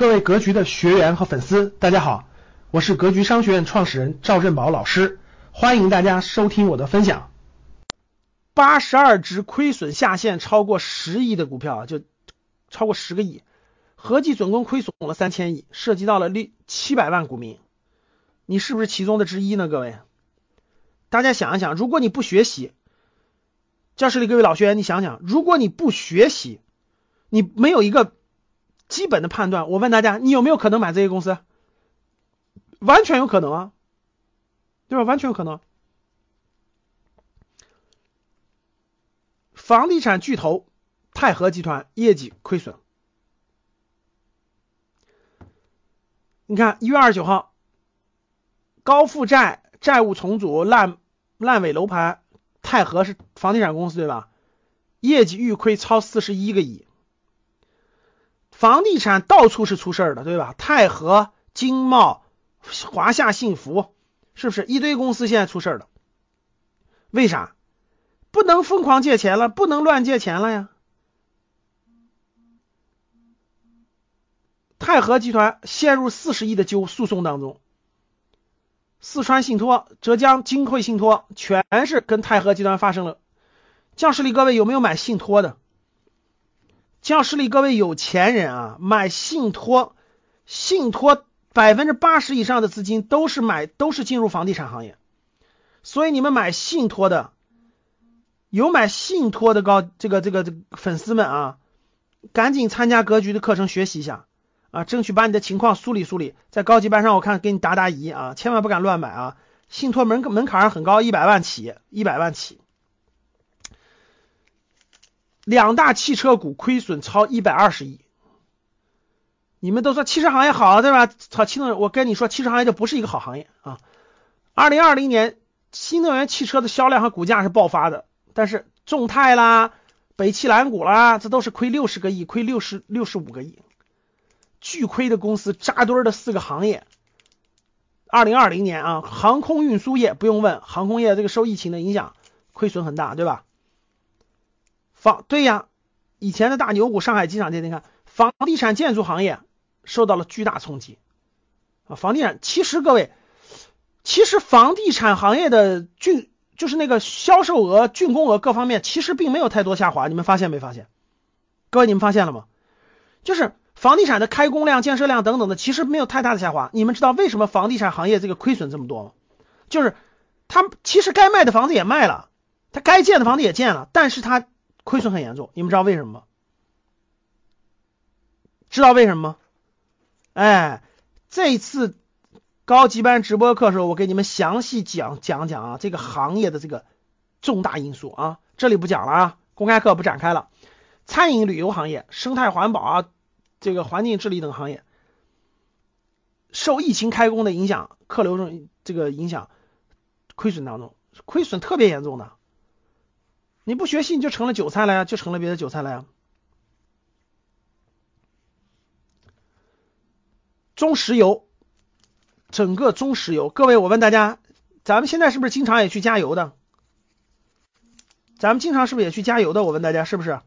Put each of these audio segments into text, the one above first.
各位格局的学员和粉丝，大家好，我是格局商学院创始人赵振宝老师，欢迎大家收听我的分享。八十二只亏损下限超过十亿的股票啊，就超过十个亿，合计总共亏损了三千亿，涉及到了六七百万股民，你是不是其中的之一呢？各位，大家想一想，如果你不学习，教室里各位老学员，你想想，如果你不学习，你没有一个。基本的判断，我问大家，你有没有可能买这些公司？完全有可能啊，对吧？完全有可能。房地产巨头泰禾集团业绩亏损，你看一月二十九号，高负债、债务重组、烂烂尾楼盘，泰禾是房地产公司对吧？业绩预亏超四十一个亿。房地产到处是出事儿的，对吧？泰禾、金茂、华夏幸福，是不是一堆公司现在出事儿了？为啥？不能疯狂借钱了，不能乱借钱了呀！泰禾集团陷入四十亿的纠诉讼当中，四川信托、浙江金汇信托全是跟泰禾集团发生了。教室里各位有没有买信托的？教室里各位有钱人啊，买信托，信托百分之八十以上的资金都是买，都是进入房地产行业。所以你们买信托的，有买信托的高这个这个这粉丝们啊，赶紧参加格局的课程学习一下啊，争取把你的情况梳理梳理，在高级班上我看给你答答疑啊，千万不敢乱买啊，信托门门槛很高，一百万起，一百万起。两大汽车股亏损超一百二十亿，你们都说汽车行业好，对吧？操，新能源，我跟你说，汽车行业就不是一个好行业啊。二零二零年，新能源汽车的销量和股价是爆发的，但是众泰啦、北汽蓝谷啦，这都是亏六十个亿，亏六十六十五个亿，巨亏的公司扎堆的四个行业。二零二零年啊，航空运输业不用问，航空业这个受疫情的影响，亏损很大，对吧？房对呀，以前的大牛股上海机场店，你看房地产建筑行业受到了巨大冲击啊。房地产其实各位，其实房地产行业的竣就是那个销售额、竣工额各方面其实并没有太多下滑，你们发现没发现？各位你们发现了吗？就是房地产的开工量、建设量等等的，其实没有太大的下滑。你们知道为什么房地产行业这个亏损这么多吗？就是他其实该卖的房子也卖了，他该建的房子也建了，但是他。亏损很严重，你们知道为什么吗？知道为什么吗？哎，这次高级班直播课的时候，我给你们详细讲讲讲啊，这个行业的这个重大因素啊，这里不讲了啊，公开课不展开了。餐饮旅游行业、生态环保啊，这个环境治理等行业，受疫情开工的影响，客流中这个影响，亏损当中，亏损特别严重的。你不学习你就成了韭菜了呀，就成了别的韭菜了呀。中石油，整个中石油，各位，我问大家，咱们现在是不是经常也去加油的？咱们经常是不是也去加油的？我问大家，是不是？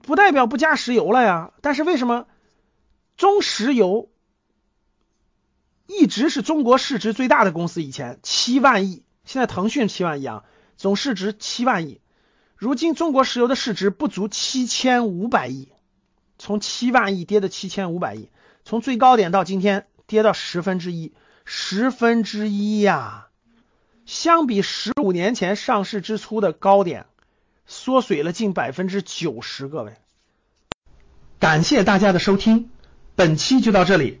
不代表不加石油了呀，但是为什么中石油？一直是中国市值最大的公司，以前七万亿，现在腾讯七万亿啊，总市值七万亿。如今中国石油的市值不足七千五百亿，从七万亿跌到七千五百亿，从最高点到今天跌到十分之一，十分之一呀！相比十五年前上市之初的高点，缩水了近百分之九十。各位，感谢大家的收听，本期就到这里。